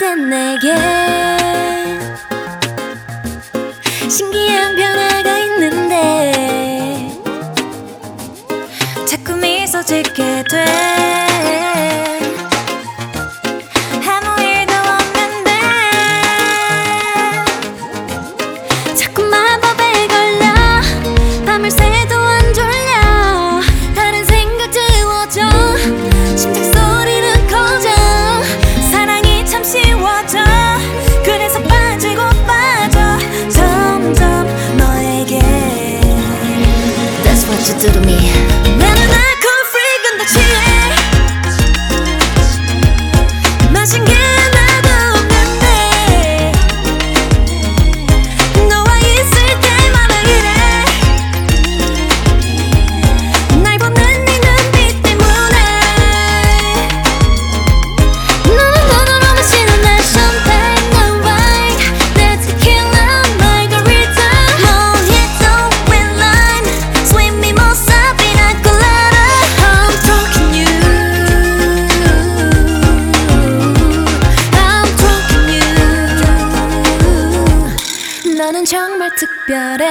땐 내게 신기한 변화가 있는데 자꾸 미소 짓게 돼 to do to me 정말 특별해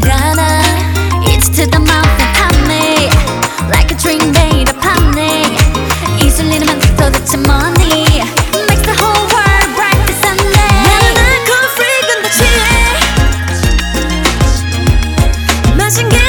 난 않아 It's to the mouth and pop me Like a dream, made of pop me 이슬리는 만큼 도대체 뭐니 Makes the whole world bright this Sunday 나는 알코올 프리군 다 취해 마신 게